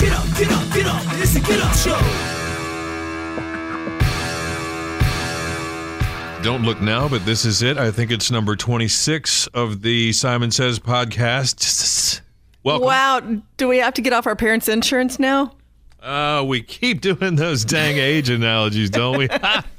Get up, get up, get up. It's a get up show. Don't look now, but this is it. I think it's number 26 of the Simon Says podcast. Welcome. Wow. Do we have to get off our parents' insurance now? Uh, we keep doing those dang age analogies, don't we?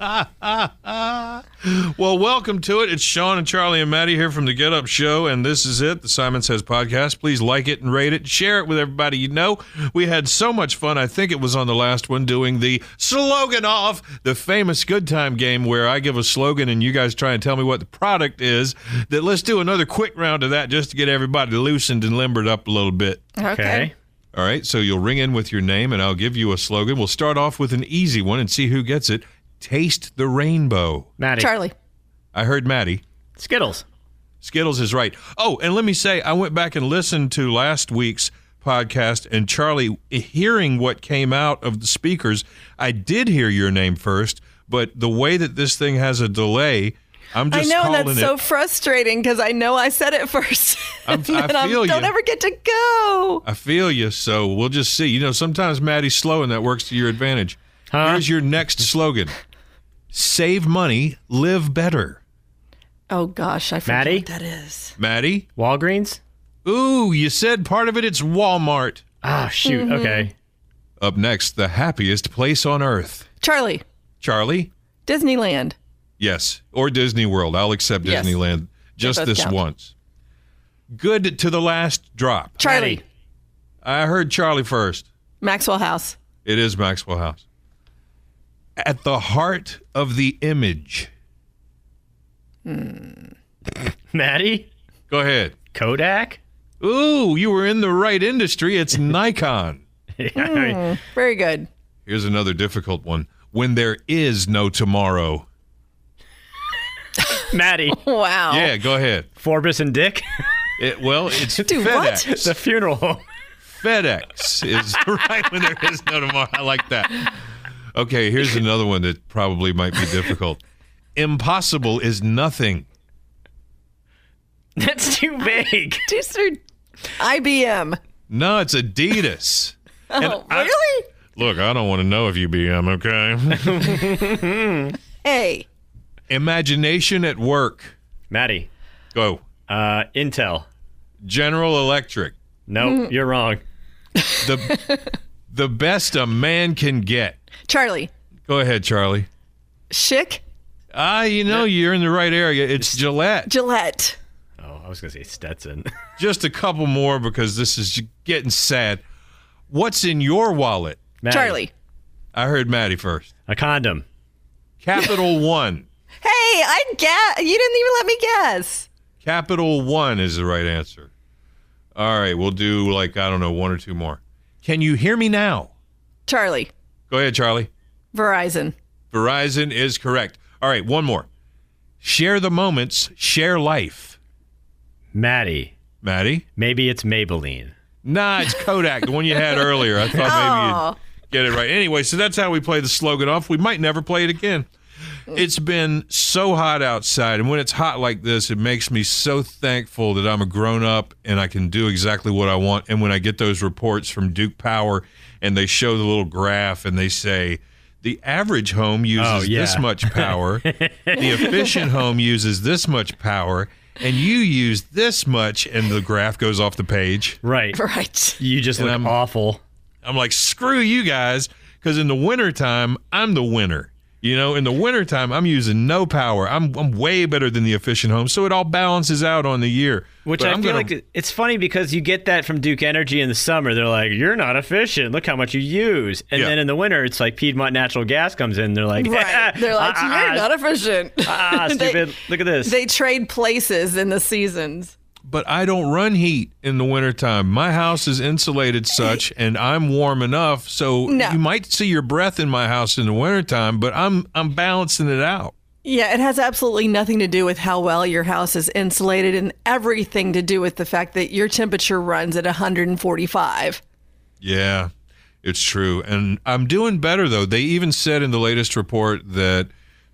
well, welcome to it. It's Sean and Charlie and Maddie here from the Get Up Show, and this is it, the Simon Says podcast. Please like it and rate it, share it with everybody you know. We had so much fun. I think it was on the last one doing the slogan off, the famous good time game where I give a slogan and you guys try and tell me what the product is. That let's do another quick round of that just to get everybody loosened and limbered up a little bit. Okay. All right, so you'll ring in with your name and I'll give you a slogan. We'll start off with an easy one and see who gets it. Taste the rainbow. Maddie. Charlie. I heard Maddie. Skittles. Skittles is right. Oh, and let me say, I went back and listened to last week's podcast, and Charlie, hearing what came out of the speakers, I did hear your name first, but the way that this thing has a delay, I'm just I just know, and that's it. so frustrating because I know I said it first. I'm- I and I'm- feel don't ever get to go. I feel you, so we'll just see. You know, sometimes Maddie's slow, and that works to your advantage. Huh? Here's your next slogan: Save money, live better. Oh, gosh. I forget Maddie? what that is. Maddie, Walgreens. ooh, you said part of it. It's Walmart. Ah, shoot. Mm-hmm. Okay. Up next, the happiest place on earth. Charlie. Charlie, Disneyland. Yes, or Disney World. I'll accept Yes. Disneyland just this count. once. Good to the last drop. Charlie. Maddie. I heard Charlie first. Maxwell House. It is Maxwell House. At the heart of the image. Hmm. Maddie. Go ahead. Kodak. Ooh, you were in the right industry. It's Nikon. Yeah, Very good. Here's another difficult one. When there is no tomorrow. Maddie. Wow. Yeah, go ahead. Forbis and Dick. It, well, it's Dude, what? FedEx. the funeral home. FedEx is right when there is no tomorrow. I like that. Okay, here's another one that probably might be difficult. Impossible is nothing. That's too vague. These are IBM. No, it's Adidas. Oh, I- really? Look, I don't want to know if you BM, okay? Hey. Imagination at work. Maddie. Go. Uh, Intel. General Electric. No, Mm-hmm. you're wrong. The the best a man can get. Charlie. Go ahead, Charlie. Schick. Ah, you know you're in the right area. It's Gillette. Gillette. Oh, I was gonna say Stetson. Just a couple more because this is getting sad. What's in your wallet? Maddie. Charlie. I heard Maddie first. A condom. Capital One. Hey, I guess. You didn't even let me guess. Capital One is the right answer. All right, we'll do like, I don't know, one or two more. Can you hear me now? Charlie. Go ahead, Charlie. Verizon. Verizon is correct. All right, one more. Share the moments, share life. Maddie. Maddie? Maybe it's Maybelline. Nah, it's Kodak, the one you had earlier. I thought maybe you'd oh. get it right. Anyway, so that's how we play the slogan off. We might never play it again. It's been so hot outside, and when it's hot like this, it makes me so thankful that I'm a grown up and I can do exactly what I want. And when I get those reports from Duke Power and they show the little graph and they say, the average home uses Oh, yeah. this much power, the efficient home uses this much power, and you use this much, and the graph goes off the page. Right. Right. You just And look I'm- awful. I'm like, screw you guys, because in the wintertime, I'm the winner. You know, in the wintertime, I'm using no power. I'm I'm way better than the efficient home, so it all balances out on the year. Which But I I'm feel gonna- like it's funny because you get that from Duke Energy in the summer. They're like, "You're not efficient. Look how much you use." And Yeah. then in the winter, it's like Piedmont Natural Gas comes in. They're like, Right. They're like, "Ah, ah, you're not efficient. ah, They- stupid. Look at this." They trade places in the seasons. But I don't run heat in the wintertime. My house is insulated such and I'm warm enough so No. you might see your breath in my house in the wintertime, but I'm I'm balancing it out. Yeah, it has absolutely nothing to do with how well your house is insulated and everything to do with the fact that your temperature runs at 145. Yeah, it's true. And I'm doing better, though. They even said in the latest report that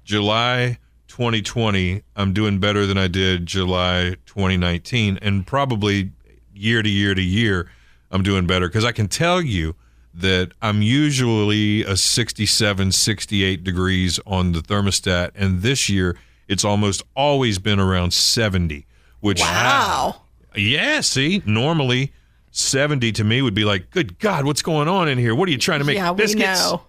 July 2020, I'm doing better than I did July 2019. And probably year to year to year, I'm doing better because I can tell you that I'm usually a 67, 68 degrees on the thermostat. And this year, it's almost always been around 70, which Wow. yeah, see, normally 70 to me would be like, good God, what's going on in here? What are you trying to make yeah, we biscuits? know.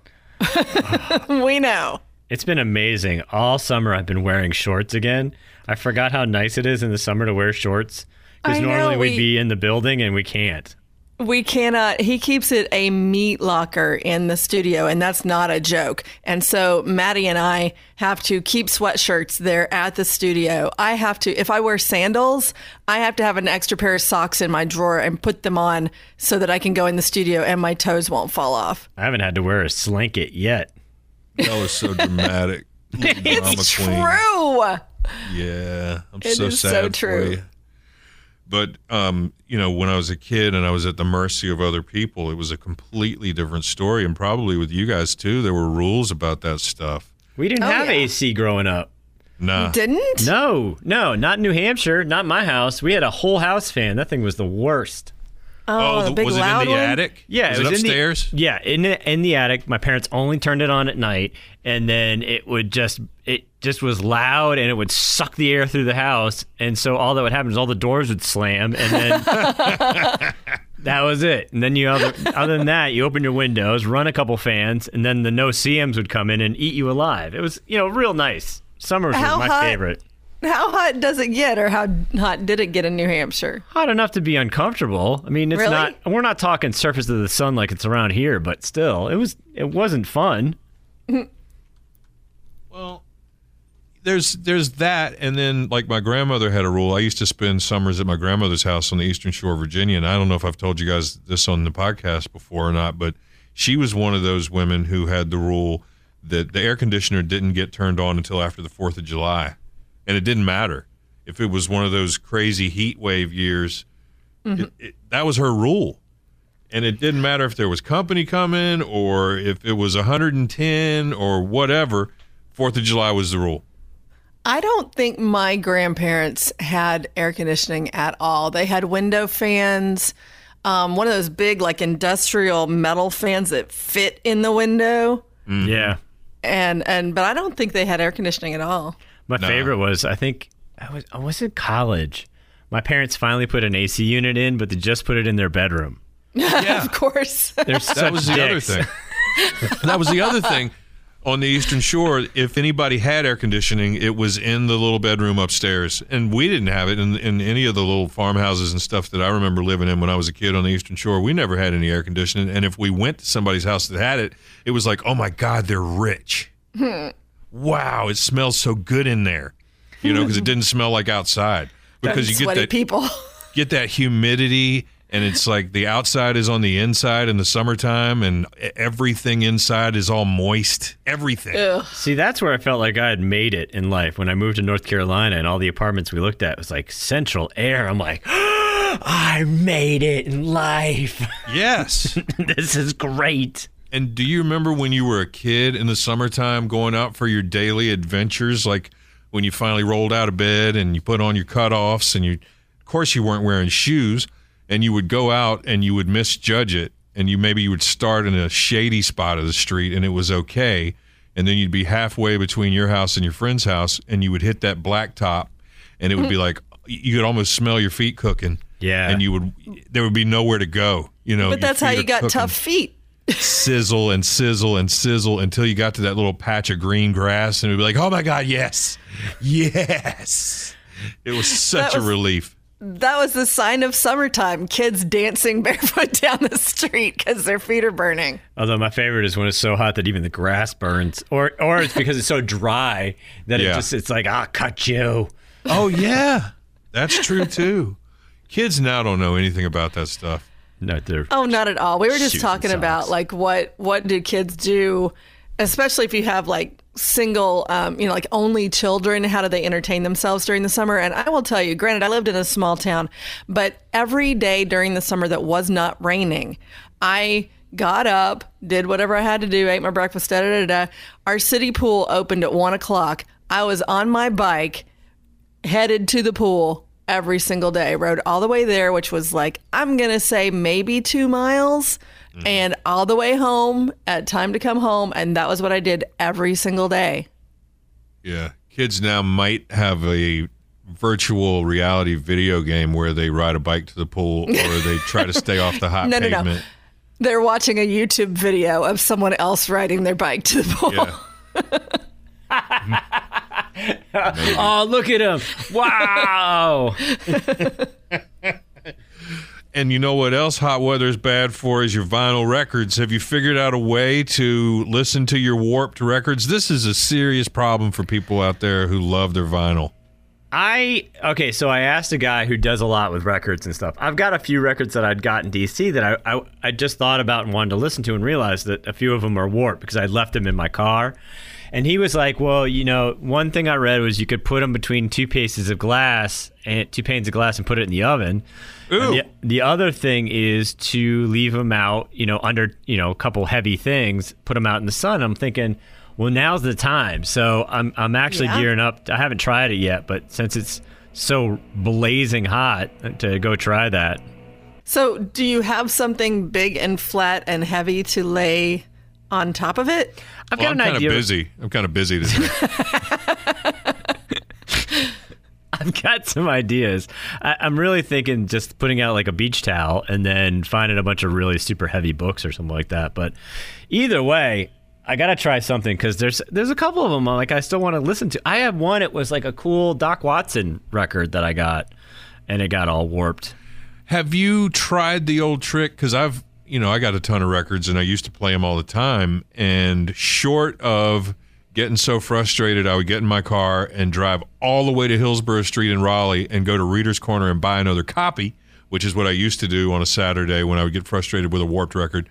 we know. It's been amazing. All summer I've been wearing shorts again. I forgot how nice it is in the summer to wear shorts because know, normally we'd be in the building and we can't. We cannot. He keeps it a meat locker in the studio, and that's not a joke. And so Maddie and I have to keep sweatshirts there at the studio. I have to, if I wear sandals, I have to have an extra pair of socks in my drawer and put them on so that I can go in the studio and my toes won't fall off. I haven't had to wear a slanket yet. That was so dramatic. Little drama It's queen. true. Yeah, I'm It so is so sad for true. you. But um, you know, when I was a kid and I was at the mercy of other people, it was a completely different story. And probably with you guys too, there were rules about that stuff. We didn't Oh, have yeah. AC growing up. Nah, Didn't? No, no, not New Hampshire, not my house. We had a whole house fan. That thing was the worst. Oh, oh, the th- big was it loud in the one? attic? Yeah, was it it, was upstairs? In the, yeah, in the, in the attic. My parents only turned it on at night, and then it would just it just was loud, and it would suck the air through the house, and so all that would happen is all the doors would slam, and then that was it. And then you other other than that, you open your windows, run a couple fans, and then the no-see-ums would come in and eat you alive. It was you know real nice. Summers How was my hot? favorite. How hot does it get, or how hot did it get in New Hampshire? hot enough to be uncomfortable. I mean, it's Really? not. We're not talking surface of the sun like it's around here, but still, it was. It wasn't fun. Well, there's there's that, and then like my grandmother had a rule. I used to spend summers at my grandmother's house on the Eastern Shore of Virginia, and I don't know if I've told you guys this on the podcast before or not, but she was one of those women who had the rule that the air conditioner didn't get turned on until after the Fourth of July, and it didn't matter if it was one of those crazy heat wave years. It, it, that was her rule. And it didn't matter if there was company coming or if it was 110 or whatever. Fourth of July was the rule. I don't think my grandparents had air conditioning at all. They had window fans, um, one of those big, like industrial metal fans that fit in the window, Yeah. and and but I don't think they had air conditioning at all. My favorite was I think I was I was in college. My parents finally put an AC unit in, but they just put it in their bedroom. Yeah, Of course. They're that such was the other thing. that was the other thing. On the Eastern Shore, if anybody had air conditioning, it was in the little bedroom upstairs, and we didn't have it in, in any of the little farmhouses and stuff that I remember living in when I was a kid on the Eastern Shore. We never had any air conditioning, and if we went to somebody's house that had it, it was like, oh my God, they're rich. wow, it smells so good in there, you know, because it didn't smell like outside. Because you get Sweaty that people. get that humidity and it's like the outside is on the inside in the summertime, and everything inside is all moist. Everything. See, that's where I felt like I had made it in life when I moved to North Carolina and all the apartments we looked at was like central air. I'm like, I made it in life. Yes. this is great. And do you remember when you were a kid in the summertime going out for your daily adventures? Like when you finally rolled out of bed and you put on your cutoffs and you, of course, you weren't wearing shoes and you would go out and you would misjudge it and you maybe you would start in a shady spot of the street and it was okay. And then you'd be halfway between your house and your friend's house and you would hit that blacktop and it would be like you could almost smell your feet cooking. Yeah. And you would, there would be nowhere to go. You know, But that's how you got cooking tough feet. Sizzle and sizzle and sizzle until you got to that little patch of green grass and it'd be like, oh my God, yes, yes. It was such was- a relief. That was the sign of summertime. Kids dancing barefoot down the street because their feet are burning. Although my favorite is when it's so hot that even the grass burns, or or it's because it's so dry that Yeah. it just it's like I'll cut you. Oh, yeah. That's true too. Kids now don't know anything about that stuff. No, they're Oh, not at all. We were just talking about like what what do kids do, especially if you have like single, um, you know, like only children. How do they entertain themselves during the summer? And I will tell you, granted, I lived in a small town, but every day during the summer that was not raining, I got up, did whatever I had to do, ate my breakfast. Da da da da. Our city pool opened at one o'clock. I was on my bike headed to the pool every single day. Rode all the way there, which was like, I'm going to say maybe two miles, mm-hmm. and all the way home at time to come home. And that was what I did every single day. Yeah. Kids now might have a virtual reality video game where they ride a bike to the pool or they try to stay off the hot No, no, no. pavement. They're watching a YouTube video of someone else riding their bike to the pool. Yeah. oh look at him! Wow. And you know what else hot weather is bad for is your vinyl records. Have you figured out a way to listen to your warped records? This is a serious problem for people out there who love their vinyl. I okay, so I asked a guy who does a lot with records and stuff. I've got a few records that I'd got in DC that I, I I just thought about and wanted to listen to and realized that a few of them are warped because I left them in my car. And he was like, "Well, you know, one thing I read was you could put them between two pieces of glass and two panes of glass and put it in the oven. Ooh. The, the other thing is to leave them out, you know, under you know a couple heavy things, put them out in the sun. I'm thinking, well, now's the time. So I'm I'm actually Yeah. gearing up. I haven't tried it yet, but since it's so blazing hot, uh, to go try that. So, do you have something big and flat and heavy to lay on top of it? I've Well, got I'm an kind of idea. busy. I'm kind of busy today. I've got some ideas. I, I'm really thinking just putting out like a beach towel and then finding a bunch of really super heavy books or something like that. But either way, I gotta try something because there's there's a couple of them like I still want to listen to. I have one. It was like a cool Doc Watson record that I got, and it got all warped. Have you tried the old trick? Because I've, you know, I got a ton of records and I used to play them all the time. And short of getting so frustrated, I would get in my car and drive all the way to Hillsborough Street in Raleigh and go to Reader's Corner and buy another copy, which is what I used to do on a Saturday when I would get frustrated with a warped record.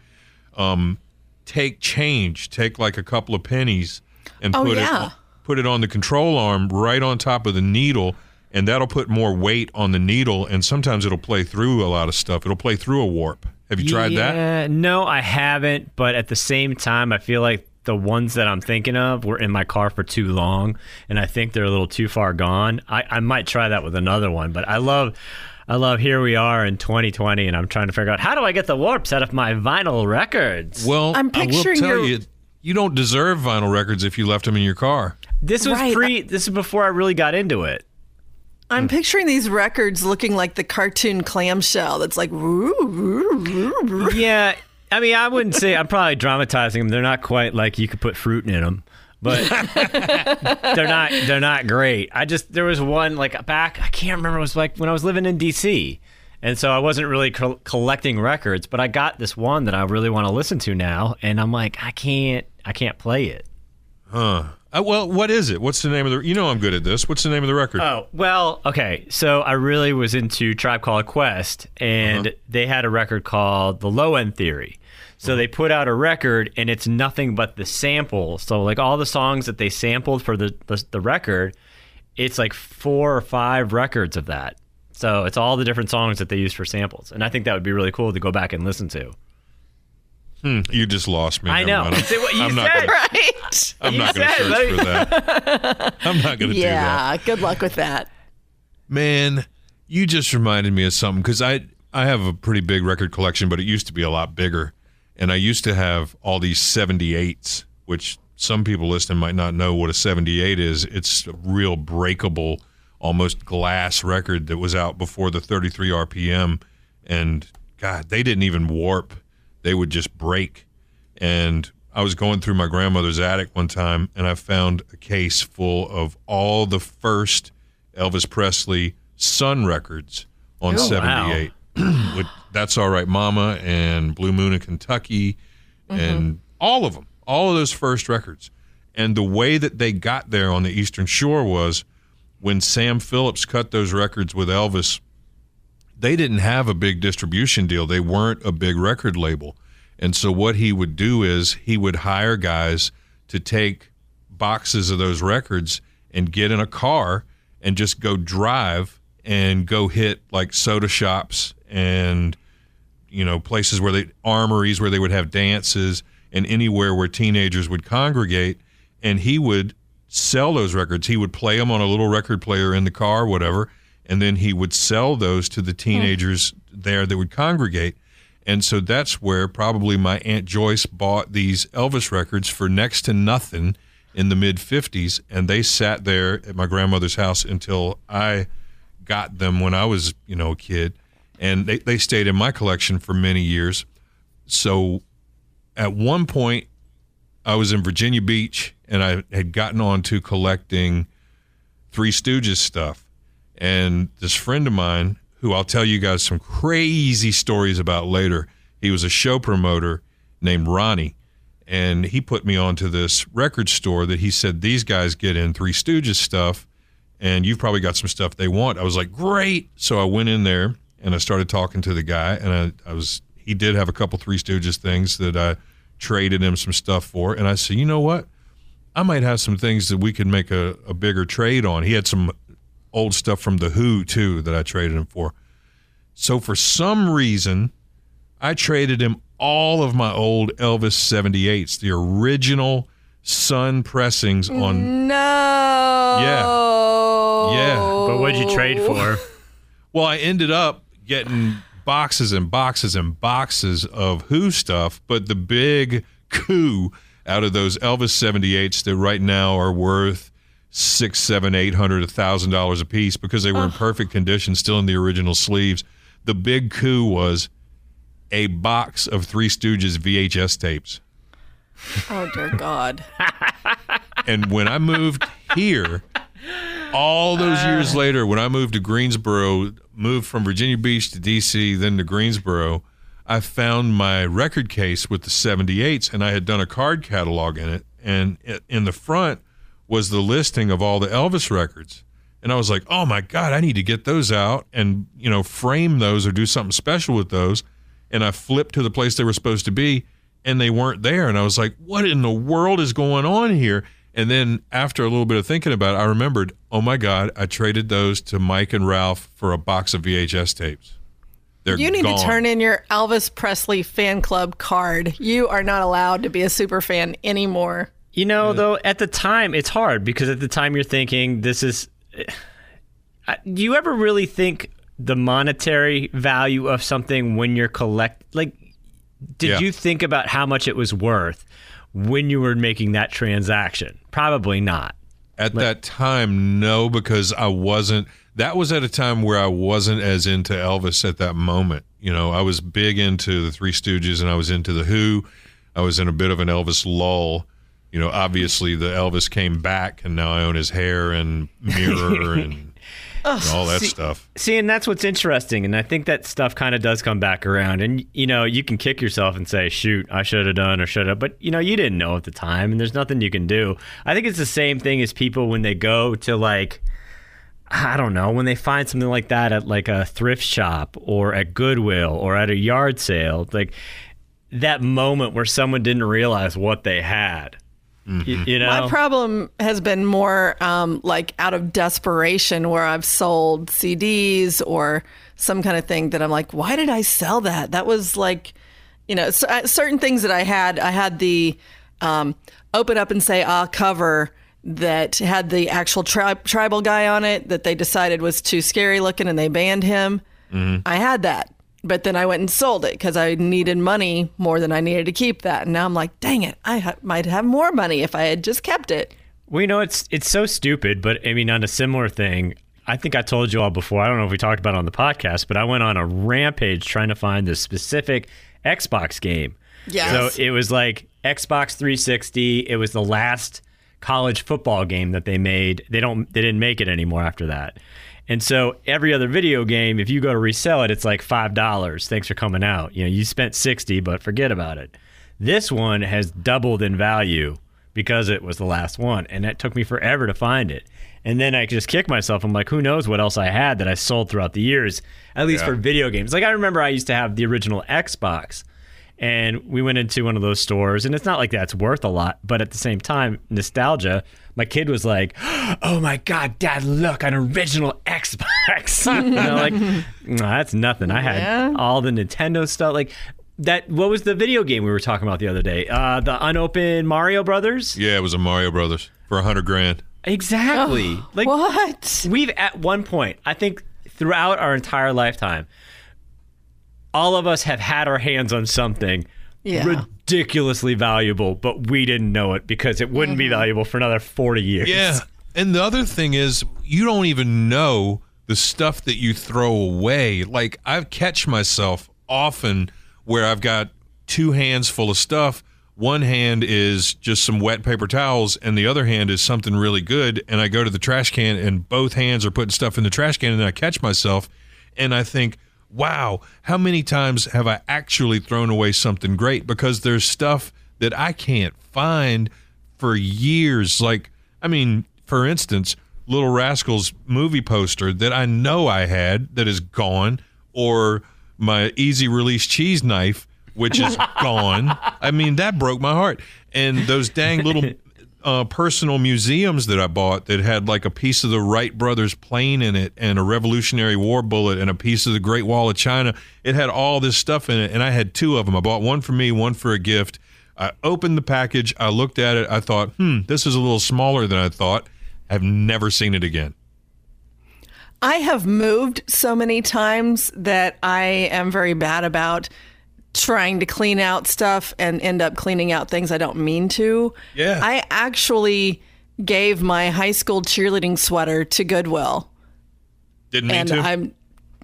Um, take change, take like a couple of pennies and Oh, put yeah. it put it on the control arm right on top of the needle and that'll put more weight on the needle and sometimes it'll play through a lot of stuff it'll play through a warp have you tried that Yeah, no, I haven't. But at the same time, I feel like the ones that I'm thinking of were in my car for too long, and I think they're a little too far gone. I, I might try that with another one. But I love, I love. Here we are in 2020, and I'm trying to figure out how do I get the warps out of my vinyl records. well I'm i will picturing tell your- you you don't deserve vinyl records if you left them in your car this was Right, pre. This is before I really got into it. I'm hmm. picturing these records looking like the cartoon clamshell that's like, woo, woo, woo, woo. Yeah, I mean, I wouldn't say I'm probably dramatizing them. They're not quite like you could put fruit in them, but they're not. They're not great. I just there was one like back. I can't remember. It was like when I was living in D.C. And so I wasn't really col- collecting records, but I got this one that I really want to listen to now, and I'm like, I can't, I can't play it. huh Uh, well, what is it? What's the name of the? You know, I'm good at this. What's the name of the record? Oh, well, okay. So I really was into Tribe Called Quest, and they had a record called The Low End Theory. So they put out a record, and it's nothing but the sample. So, like all the songs that they sampled for the, the, the record, it's like four or five records of that. So it's all the different songs that they use for samples. And I think that would be really cool to go back and listen to. Hmm. you just lost me. I know. mind. I'm- It's what you I'm not said. gonna- Right. I'm You not going to said, search like- for that. I'm not going to do that. Yeah. Good luck with that. Man, you just reminded me of something because I I have a pretty big record collection, but it used to be a lot bigger, and I used to have all these 78s, which some people listening might not know what a 78 is. It's a real breakable, almost glass record that was out before the 33 RPM, and God, they didn't even warp; they would just break. And I was going through my grandmother's attic one time, and I found a case full of all the first Elvis Presley Sun records on Oh, wow. 78. With That's All Right Mama and Blue Moon of Kentucky mm-hmm. and all of them, all of those first records. And the way that they got there on the Eastern Shore was when Sam Phillips cut those records with Elvis, they didn't have a big distribution deal. They weren't a big record label. And so what he would do is he would hire guys to take boxes of those records and get in a car and just go drive and go hit like soda shops and you know places where they armories where they would have dances and anywhere where teenagers would congregate and he would sell those records he would play them on a little record player in the car whatever and then he would sell those to the hmm. teenagers there that would congregate and so that's where probably my aunt Joyce bought these Elvis records for next to nothing in the mid 50s and they sat there at my grandmother's house until I got them when I was, you know, a kid and they, they stayed in my collection for many years. So at one point I was in Virginia Beach and I had gotten on to collecting Three Stooges stuff. And this friend of mine, who I'll tell you guys some crazy stories about later, he was a show promoter named Ronnie. And he put me onto this record store that he said, These guys get in Three Stooges stuff, and you've probably got some stuff they want. I was like, Great. So I went in there and I started talking to the guy, and I, I was, he did have a couple Three Stooges things that I traded him some stuff for. And I said, You know what? I might have some things that we could make a, a bigger trade on. He had some old stuff from The Who, too, that I traded him for. So for some reason, I traded him all of my old Elvis 78s, the original Sun pressings on. No. Yeah. Yeah. But what'd you trade for? Well, I ended up getting boxes and boxes and boxes of Who stuff, but the big coup out of those Elvis 78s that right now are worth six, seven, eight hundred, a thousand dollars a piece because they were in perfect condition, still in the original sleeves. The big coup was a box of Three Stooges VHS tapes. Oh dear God. And when I moved here, all those uh. years later, when I moved to Greensboro, moved from Virginia Beach to DC, then to Greensboro, I found my record case with the 78s, and I had done a card catalog in it. And in the front was the listing of all the Elvis records. And I was like, oh my God, I need to get those out and, you know, frame those or do something special with those. And I flipped to the place they were supposed to be, and they weren't there. And I was like, what in the world is going on here? And then after a little bit of thinking about it, I remembered, oh my God, I traded those to Mike and Ralph for a box of VHS tapes. They're You need gone. to turn in your Elvis Presley fan club card. You are not allowed to be a super fan anymore. You know, though, at the time, it's hard because at the time you're thinking, this is. Do you ever really think the monetary value of something when you're collect? Like, did Yeah. you think about how much it was worth when you were making that transaction? Probably not. At that time, no, because I wasn't. That was at a time where I wasn't as into Elvis at that moment. You know, I was big into the Three Stooges and I was into the Who. I was in a bit of an Elvis lull. You know, obviously the Elvis came back, and now I own his hair and mirror and all that see- stuff. See, and that's what's interesting, and I think that stuff kind of does come back around. And you know, you can kick yourself and say, "Shoot, I should have done or should have," but you know, you didn't know at the time, and there's nothing you can do. I think it's the same thing as people when they go to like, I don't know, when they find something like that at like a thrift shop or at Goodwill or at a yard sale, like that moment where someone didn't realize what they had. Y- you know, My problem has been more um, like out of desperation, where I've sold CDs or some kind of thing that I'm like, why did I sell that? That was like, you know, c- uh, certain things that I had. I had the um, open up and say ah cover that had the actual tri- tribal guy on it that they decided was too scary looking and they banned him. I had that. But then I went and sold it because I needed money more than I needed to keep that. And now I'm like, dang it, I ha- might have more money if I had just kept it. Well, you know, it's it's so stupid, but I mean, on a similar thing, I think I told you all before. I don't know if we talked about it on the podcast, but I went on a rampage trying to find this specific Xbox game. Yes. So it was like Xbox 360. It was the last college football game that they made. They don't. They didn't make it anymore after that. And so every other video game, if you go to resell it, it's like five dollars. Thanks for coming out. You know, you spent sixty, but forget about it. This one has doubled in value because it was the last one, and it took me forever to find it. And then I just kick myself. I'm like, who knows what else I had that I sold throughout the years, at least Yeah. for video games. Like I remember I used to have the original Xbox, and we went into one of those stores, and it's not like that's worth a lot, but at the same time, nostalgia. My kid was like, "Oh my god, Dad, look, an original Xbox!" you know, like, "No, that's nothing. I had Yeah. all the Nintendo stuff, like that. What was the video game we were talking about the other day? Uh, the unopened Mario Brothers. Yeah, it was a Mario Brothers for a hundred grand. Exactly. like What? we've at one point, I think throughout our entire lifetime, all of us have had our hands on something Yeah. ridiculously valuable, but we didn't know it because it wouldn't be mm-hmm. valuable for another 40 years. Yeah. And the other thing is, you don't even know the stuff that you throw away. Like, I catch myself often where I've got two hands full of stuff. One hand is just some wet paper towels, and the other hand is something really good. And I go to the trash can, and both hands are putting stuff in the trash can, and I catch myself, and I think, wow, how many times have I actually thrown away something great? Because there's stuff that I can't find for years. Like, I mean, for instance, Little Rascals movie poster that I know I had that is gone, or my easy release cheese knife, which is gone. I mean, that broke my heart. And those dang little uh, personal museums that I bought that had like a piece of the Wright brothers plane in it and a Revolutionary War bullet and a piece of the Great Wall of China. It had all this stuff in it, and I had two of them. I bought one for me, one for a gift. I opened the package, I looked at it, I thought, hmm, this is a little smaller than I thought. I've never seen it again. I have moved so many times that I am very bad about trying to clean out stuff and end up cleaning out things I don't mean to. Yeah. I actually gave my high school cheerleading sweater to Goodwill. Didn't mean and to. I'm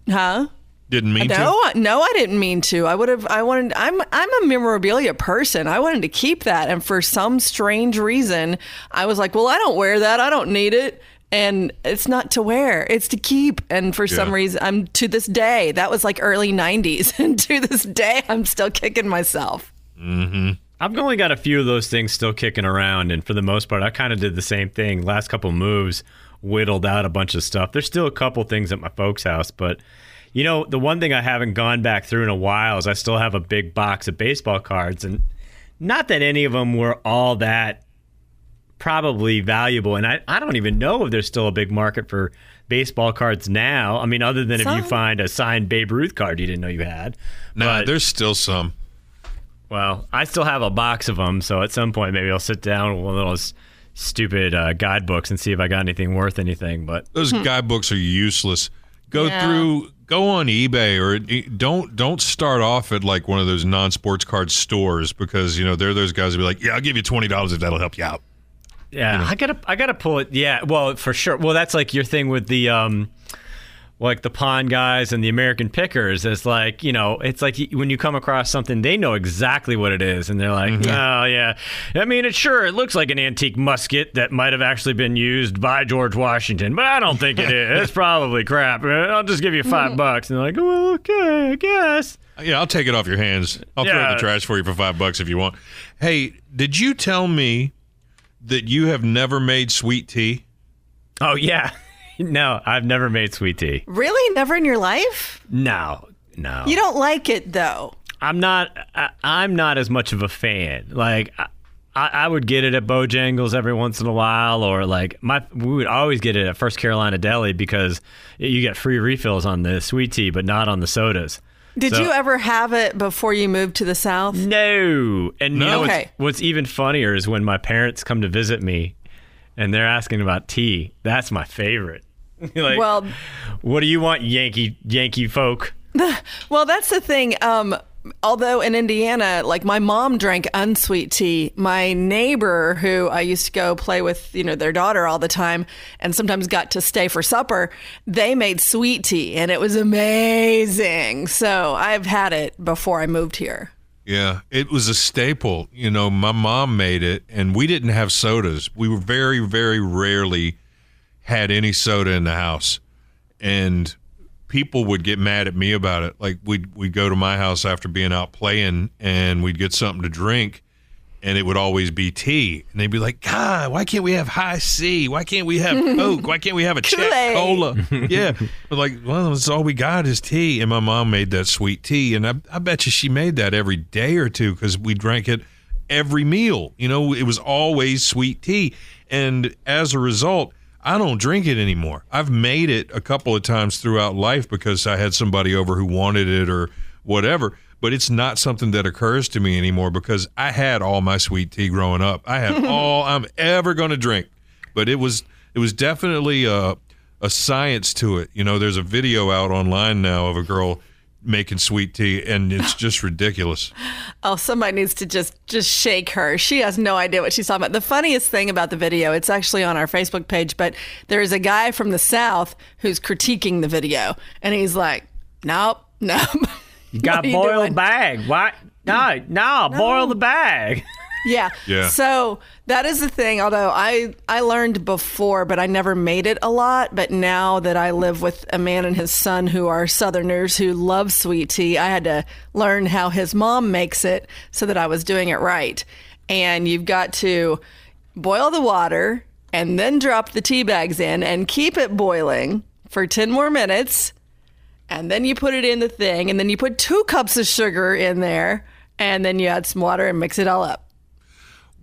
huh? Didn't mean No, to. no, I didn't mean to. I would have. I wanted. I'm. I'm a memorabilia person. I wanted to keep that, and for some strange reason, I was like, "Well, I don't wear that. I don't need it." And it's not to wear; it's to keep. And for some reason, I'm to this day. That was like early '90s, and to this day, I'm still kicking myself. Mm-hmm. I've only got a few of those things still kicking around, and for the most part, I kind of did the same thing. Last couple moves, whittled out a bunch of stuff. There's still a couple things at my folks' house, but you know, the one thing I haven't gone back through in a while is I still have a big box of baseball cards, and not that any of them were all that probably valuable. And I, I don't even know if there's still a big market for baseball cards now. I mean, other than if you find a signed Babe Ruth card you didn't know you had. Nah, there's still some. well, I still have a box of them, so at some point maybe I'll sit down with one of those stupid uh, guidebooks and see if I got anything worth anything. But Those guidebooks are useless. Go Yeah. through, go on eBay, or don't don't start off at like one of those non-sports card stores because you know they're those guys who be like, yeah, I'll give you twenty dollars if that'll help you out. Yeah, I gotta I gotta pull it. Yeah, well for sure. Well, that's like your thing with the um, like the pond guys and the American pickers. As like you know it's like when you come across something they know exactly what it is and they're like oh yeah. I mean it sure it looks like an antique musket that might have actually been used by George Washington but I don't think it is. It's probably crap. I'll just give you five bucks. And they're like well okay I guess. Yeah, I'll take it off your hands. I'll throw it in the trash for you for five bucks if you want. Hey, did you tell me that you have never made sweet tea? oh yeah no I've never made sweet tea Really? Never in your life? no no You don't like it though. I'm not. I, I'm not as much of a fan. Like. I, I would get it at Bojangles every once in a while, or like my we would always get it at First Carolina Deli because you get free refills on the sweet tea, but not on the sodas. Did So- you ever have it before you moved to the South? No, and you No? know what's, Okay. what's even funnier is when my parents come to visit me, and they're asking about tea. That's my favorite. like, Well, what do you want, Yankee Yankee folk? Well, that's the thing. Um, although in Indiana, like my mom drank unsweet tea, my neighbor who I used to go play with, you know, their daughter all the time and sometimes got to stay for supper, they made sweet tea and it was amazing. So I've had it before I moved here. Yeah, it was a staple. You know, my mom made it, and we didn't have sodas. We were very, very rarely had any soda in the house, and people would get mad at me about it. Like we'd we'd go to my house after being out playing, and we'd get something to drink, and it would always be tea, and they'd be like, "God, why can't we have Hi-C? Why can't we have Coke? Why can't we have a Czech cola?" yeah, but like, well, it's all we got is tea, and my mom made that sweet tea, and I, I bet you she made that every day or two because we drank it every meal. You know, it was always sweet tea, and as a result. I don't drink it anymore. I've made it a couple of times throughout life because I had somebody over who wanted it or whatever, but it's not something that occurs to me anymore because I had all my sweet tea growing up. I had all I'm ever going to drink. But it was it was definitely a a science to it. You know, there's a video out online now of a girl making sweet tea and it's just ridiculous. Oh, somebody needs to just just shake her. She has no idea what she's talking about. The funniest thing about the video, it's actually on our Facebook page, but there is a guy from the South who's critiquing the video, and he's like, "Nope, nope." You got What are you boiled doing? bag. Why? No, no, boil the bag. Yeah. Yeah. So that is the thing. Although I I learned before, but I never made it a lot. But now that I live with a man and his son who are Southerners who love sweet tea, I had to learn how his mom makes it so that I was doing it right. And you've got to boil the water and then drop the tea bags in and keep it boiling for 10 more minutes. And then you put it in the thing, and then you put two cups of sugar in there, and then you add some water and mix it all up.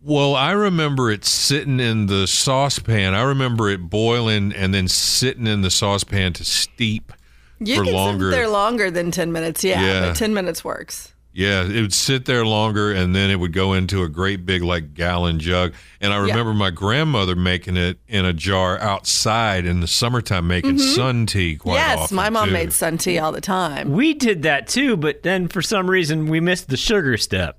Well, I remember it sitting in the saucepan. I remember it boiling and then sitting in the saucepan to steep You for can longer. sit there longer than 10 minutes. Yeah, Yeah. but 10 minutes works. Yeah, it would sit there longer and then it would go into a great big like gallon jug. And I remember my grandmother making it in a jar outside in the summertime making sun tea quite Mm-hmm. yes, often. my mom too. made sun tea all the time. We did that too, but then for some reason we missed the sugar step.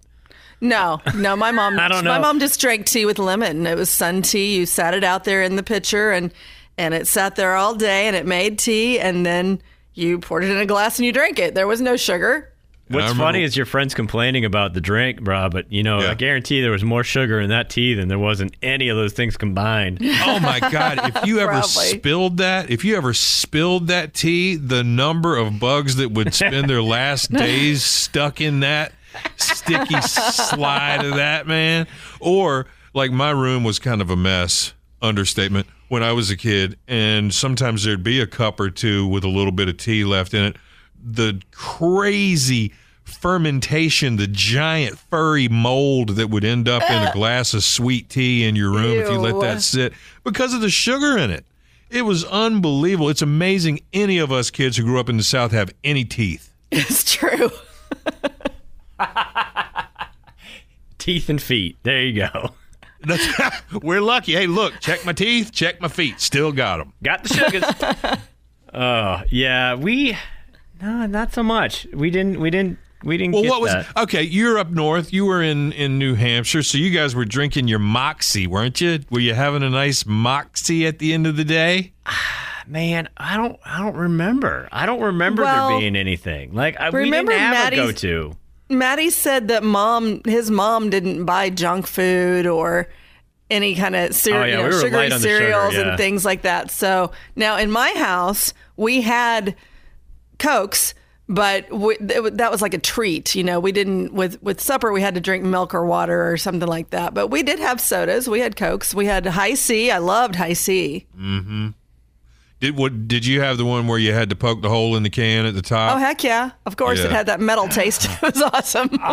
No, no, my mom I don't my mom just drank tea with lemon. It was sun tea. You sat it out there in the pitcher and and it sat there all day and it made tea and then you poured it in a glass and you drank it. There was no sugar. What's remember- funny is your friends complaining about the drink, bro. But you know, Yeah. I guarantee there was more sugar in that tea than there was in any of those things combined. Oh my God! If you ever spilled that, if you ever spilled that tea, the number of bugs that would spend their last days stuck in that sticky slide of that man, or like my room was kind of a mess. Understatement. When I was a kid, and sometimes there'd be a cup or two with a little bit of tea left in it. The crazy fermentation, the giant furry mold that would end up in a uh. glass of sweet tea in your room if you let that sit because of the sugar in it. It was unbelievable. It's amazing any of us kids who grew up in the South have any teeth. It's true. Teeth and feet. There you go. That's, we're lucky. Hey, look, check my teeth, check my feet. Still got them. Got the sugars. oh yeah, we no, not so much. We didn't. We didn't. We didn't Well, get what was that. okay? You're up north. You were in in New Hampshire, so you guys were drinking your moxie, weren't you? Were you having a nice moxie at the end of the day? Man, I don't. I don't remember. I don't remember Well, there being anything. Like I, we remember didn't have Maddie's- a go-to. Maddie said that mom, his mom, didn't buy junk food or any kind of cereal, Oh, yeah, you know, we sugary the sugar, cereals yeah. and things like that. So now in my house, we had cokes, but we, th- that was like a treat. You know, we didn't with with supper. We had to drink milk or water or something like that. But we did have sodas. We had cokes. We had Hi-C. I loved Hi-C. Mm-hmm. Did what? Did you have the one where you had to poke the hole in the can at the top? Oh heck yeah! Of course, Yeah. it had that metal taste. It was awesome. Oh, Definitely.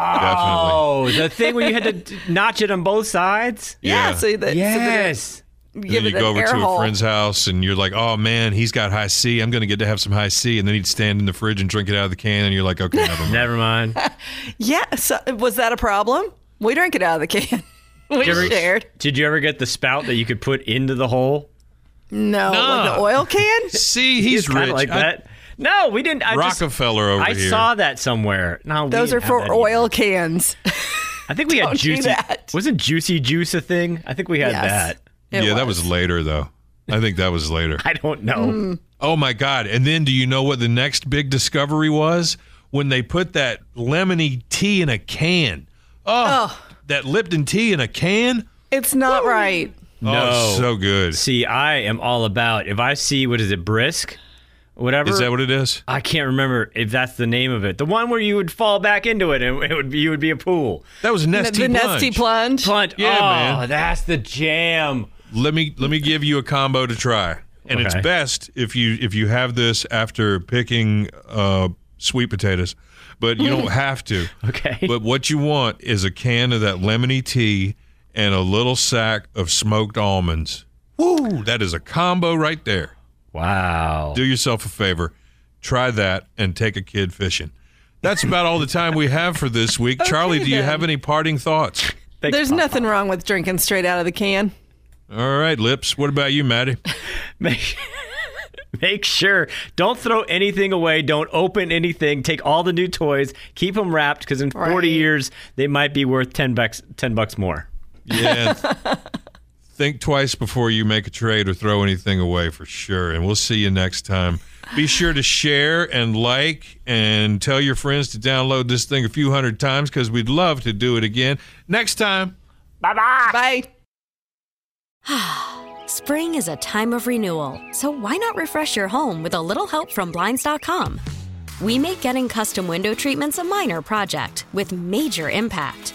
Oh, the thing where you had to notch it on both sides. yeah. Yeah. So that, Yes. so that then you go over air to hole. a friend's house and you're like, oh man, he's got Hi-C. I'm going to get to have some Hi-C. And then he'd stand in the fridge and drink it out of the can. And you're like, okay, never mind. Never mind. Yeah. So, was that a problem? We drank it out of the can. we Did you, ever, shared. did you ever get the spout that you could put into the hole? No, No. like the oil can. See, he's Kinda rich. like I- that. No, we didn't. I just- Rockefeller over I here. saw that somewhere. No, Those are for that either. oil cans. I think we had Don't do juicy. that. Wasn't juicy juice a thing? I think we had Yes. that. It yeah, that was later though. I think that was later. I don't know. Mm. Oh my God. And then do you know what the next big discovery was? When they put that lemony tea in a can. Oh, that Lipton tea in a can? It's not right. No. Oh, so good. See, I am all about if I see what is it, brisk, whatever. Is that what it is? I can't remember if that's the name of it. The one where you would fall back into it and it would be, you would be a pool. That was The, Nestea the Nestea plunge. Plunge. Yeah, oh, man. that's the jam. Let me let me give you a combo to try. And it's best if you if you have this after picking uh, sweet potatoes, but you don't have to. Okay. But what you want is a can of that lemony tea and a little sack of smoked almonds. Woo! That is a combo right there. Wow. Do yourself a favor, try that, and take a kid fishing. That's about all the time we have for this week. Charlie, do you then. have any parting thoughts? Thanks, There's Papa. nothing wrong with drinking straight out of the can. All right, Lips. What about you, Maddie? Make, make sure don't throw anything away. Don't open anything. Take all the new toys. Keep them wrapped because in 40 Right. years they might be worth 10 bucks 10 bucks more. Yeah. Think twice before you make a trade or throw anything away for sure. And we'll see you next time. Be sure to share and like and tell your friends to download this thing a few hundred times because we'd love to do it again. Next time. Bye. Bye. Bye. Spring is a time of renewal, so why not refresh your home with a little help from Blinds.com? We make getting custom window treatments a minor project with major impact.